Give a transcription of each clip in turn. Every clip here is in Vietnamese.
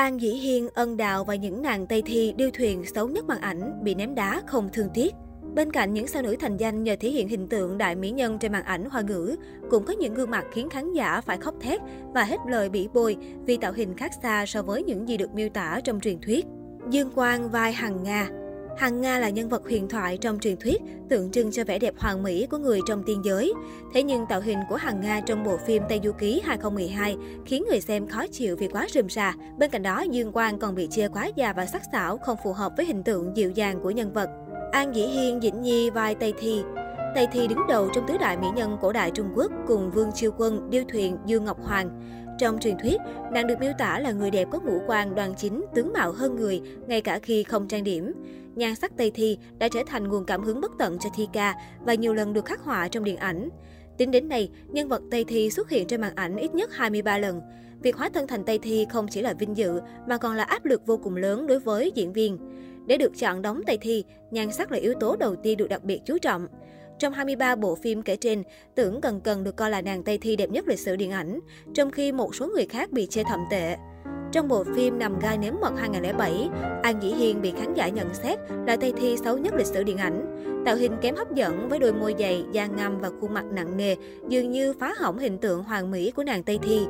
An Dĩ Hiên, Ân Đào và những nàng Tây Thi điêu thuyền xấu nhất màn ảnh bị ném đá không thương tiếc. Bên cạnh những sao nữ thành danh nhờ thể hiện hình tượng đại mỹ nhân trên màn ảnh hoa ngữ, cũng có những gương mặt khiến khán giả phải khóc thét và hết lời bỉ bôi vì tạo hình khác xa so với những gì được miêu tả trong truyền thuyết. Dương Quang vai Hằng Nga Hằng Nga là nhân vật huyền thoại trong truyền thuyết, tượng trưng cho vẻ đẹp hoàn mỹ của người trong tiên giới. Thế nhưng tạo hình của Hằng Nga trong bộ phim Tây Du Ký 2012 khiến người xem khó chịu vì quá rườm rà. Bên cạnh đó, Dương Quang còn bị chê quá già và sắc sảo, không phù hợp với hình tượng dịu dàng của nhân vật. An Dĩ Hiên, Dĩnh Nhi vai Tây Thi Tây Thi đứng đầu trong tứ đại mỹ nhân cổ đại Trung Quốc cùng Vương Chiêu Quân, Điêu Thuyền, Dương Ngọc Hoàng. Trong truyền thuyết, nàng được miêu tả là người đẹp có ngũ quan đoan chính, tướng mạo hơn người, ngay cả khi không trang điểm. Nhan sắc Tây Thi đã trở thành nguồn cảm hứng bất tận cho Thi ca và nhiều lần được khắc họa trong điện ảnh. Tính đến nay, nhân vật Tây Thi xuất hiện trên màn ảnh ít nhất 23 lần. Việc hóa thân thành Tây Thi không chỉ là vinh dự mà còn là áp lực vô cùng lớn đối với diễn viên. Để được chọn đóng Tây Thi, nhan sắc là yếu tố đầu tiên được đặc biệt chú trọng. Trong 23 bộ phim kể trên, Tưởng Cần Cần được coi là nàng Tây Thi đẹp nhất lịch sử điện ảnh, trong khi một số người khác bị chê thậm tệ. Trong bộ phim Nằm gai nếm mật 2007, An Dĩ Hiên bị khán giả nhận xét là Tây Thi xấu nhất lịch sử điện ảnh. Tạo hình kém hấp dẫn với đôi môi dày, da ngăm và khuôn mặt nặng nề, dường như phá hỏng hình tượng hoàng mỹ của nàng Tây Thi.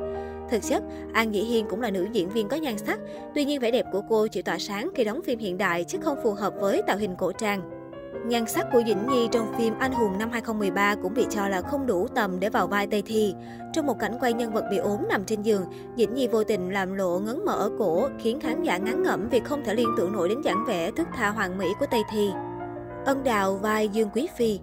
Thực chất, An Dĩ Hiên cũng là nữ diễn viên có nhan sắc, tuy nhiên vẻ đẹp của cô chỉ tỏa sáng khi đóng phim hiện đại chứ không phù hợp với tạo hình cổ trang. Nhan sắc của Dĩnh Nhi trong phim Anh Hùng năm 2013 cũng bị cho là không đủ tầm để vào vai Tây Thi. Trong một cảnh quay nhân vật bị ốm nằm trên giường, Dĩnh Nhi vô tình làm lộ ngấn mở ở cổ, khiến khán giả ngán ngẩm vì không thể liên tưởng nổi đến dáng vẻ thức tha hoàng mỹ của Tây Thi. Ân Đào vai Dương Quý Phi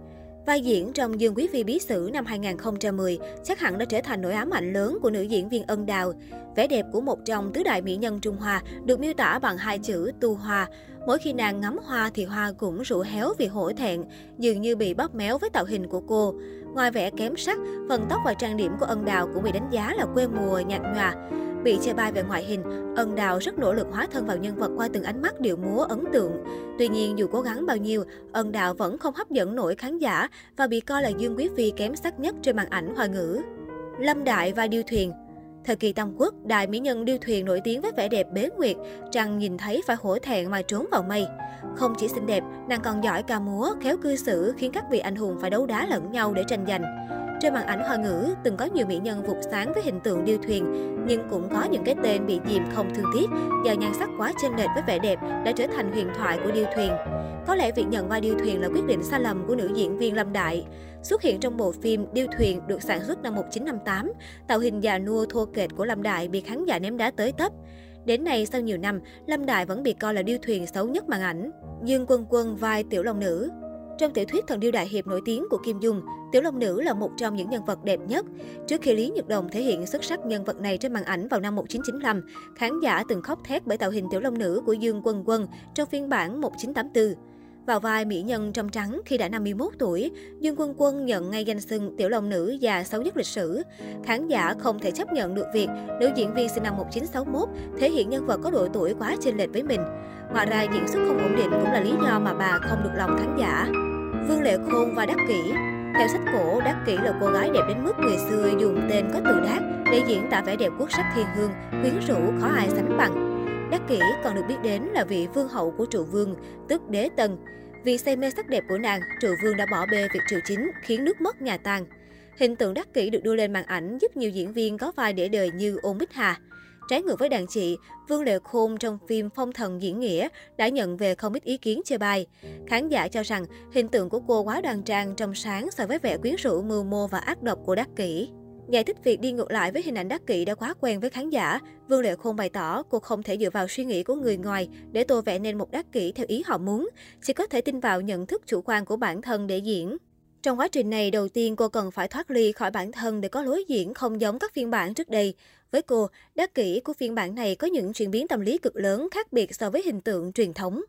Vai diễn trong Dương Quý Phi Bí Sử năm 2010 chắc hẳn đã trở thành nỗi ám ảnh lớn của nữ diễn viên Ân Đào. Vẻ đẹp của một trong tứ đại mỹ nhân Trung Hoa được miêu tả bằng hai chữ tu hoa. Mỗi khi nàng ngắm hoa thì hoa cũng rủ héo vì hổ thẹn, dường như bị bóp méo với tạo hình của cô. Ngoài vẻ kém sắc, phần tóc và trang điểm của Ân Đào cũng bị đánh giá là quê mùa, nhạt nhòa. Bị chê bai về ngoại hình, Ân Đào rất nỗ lực hóa thân vào nhân vật qua từng ánh mắt điệu múa ấn tượng. Tuy nhiên, dù cố gắng bao nhiêu, Ân Đào vẫn không hấp dẫn nổi khán giả và bị coi là Dương Quý Phi kém sắc nhất trên màn ảnh hoa ngữ. Lâm Đại và Điêu Thuyền Thời kỳ Tam Quốc, đại mỹ nhân điêu thuyền nổi tiếng với vẻ đẹp bế nguyệt, rằng nhìn thấy phải hổ thẹn mà trốn vào mây. Không chỉ xinh đẹp, nàng còn giỏi ca múa, khéo cư xử khiến các vị anh hùng phải đấu đá lẫn nhau để tranh giành. Trên màn ảnh hoa ngữ, từng có nhiều mỹ nhân vụt sáng với hình tượng điêu thuyền, nhưng cũng có những cái tên bị dìm không thương tiếc do nhan sắc quá chênh lệch với vẻ đẹp đã trở thành huyền thoại của điêu thuyền. Có lẽ việc nhận vai điêu thuyền là quyết định sai lầm của nữ diễn viên Lâm Đại. Xuất hiện trong bộ phim Điêu thuyền được sản xuất năm 1958, tạo hình già nua thô kệch của Lâm Đại bị khán giả ném đá tới tấp. Đến nay, sau nhiều năm, Lâm Đại vẫn bị coi là điêu thuyền xấu nhất màn ảnh. Dương Quân Quân vai tiểu long nữ trong tiểu thuyết Thần điêu đại hiệp nổi tiếng của Kim Dung, Tiểu Long Nữ là một trong những nhân vật đẹp nhất. Trước khi Lý Nhật Đồng thể hiện xuất sắc nhân vật này trên màn ảnh vào năm 1995, khán giả từng khóc thét bởi tạo hình Tiểu Long Nữ của Dương Quân Quân trong phiên bản 1984. Vào vai mỹ nhân trong trắng khi đã 51 tuổi, Dương Quân Quân nhận ngay danh xưng tiểu long nữ già xấu nhất lịch sử. Khán giả không thể chấp nhận được việc nữ diễn viên sinh năm 1961 thể hiện nhân vật có độ tuổi quá chênh lệch với mình. Ngoài ra, diễn xuất không ổn định cũng là lý do mà bà không được lòng khán giả. Vương Lệ Khôn và Đắc Kỷ Theo sách cổ, Đắc Kỷ là cô gái đẹp đến mức người xưa dùng tên có từ đắc để diễn tả vẻ đẹp quốc sắc thiên hương, quyến rũ khó ai sánh bằng. Đắc Kỷ còn được biết đến là vị vương hậu của trụ vương, tức đế tần. Vì say mê sắc đẹp của nàng, trụ vương đã bỏ bê việc triều chính, khiến nước mất nhà tàn. Hình tượng Đắc Kỷ được đưa lên màn ảnh giúp nhiều diễn viên có vai để đời như Ôn Bích Hà. Trái ngược với đàn chị, Vương Lệ Khôn trong phim Phong thần diễn nghĩa đã nhận về không ít ý kiến chê bai. Khán giả cho rằng hình tượng của cô quá đoan trang trong sáng so với vẻ quyến rũ mưu mô và ác độc của Đắc Kỷ. Giải thích việc đi ngược lại với hình ảnh đắc kỵ đã quá quen với khán giả, Vương Lệ Khôn bày tỏ cô không thể dựa vào suy nghĩ của người ngoài để tô vẽ nên một đắc kỵ theo ý họ muốn, chỉ có thể tin vào nhận thức chủ quan của bản thân để diễn. Trong quá trình này, đầu tiên cô cần phải thoát ly khỏi bản thân để có lối diễn không giống các phiên bản trước đây. Với cô, đắc kỷ của phiên bản này có những chuyển biến tâm lý cực lớn khác biệt so với hình tượng truyền thống.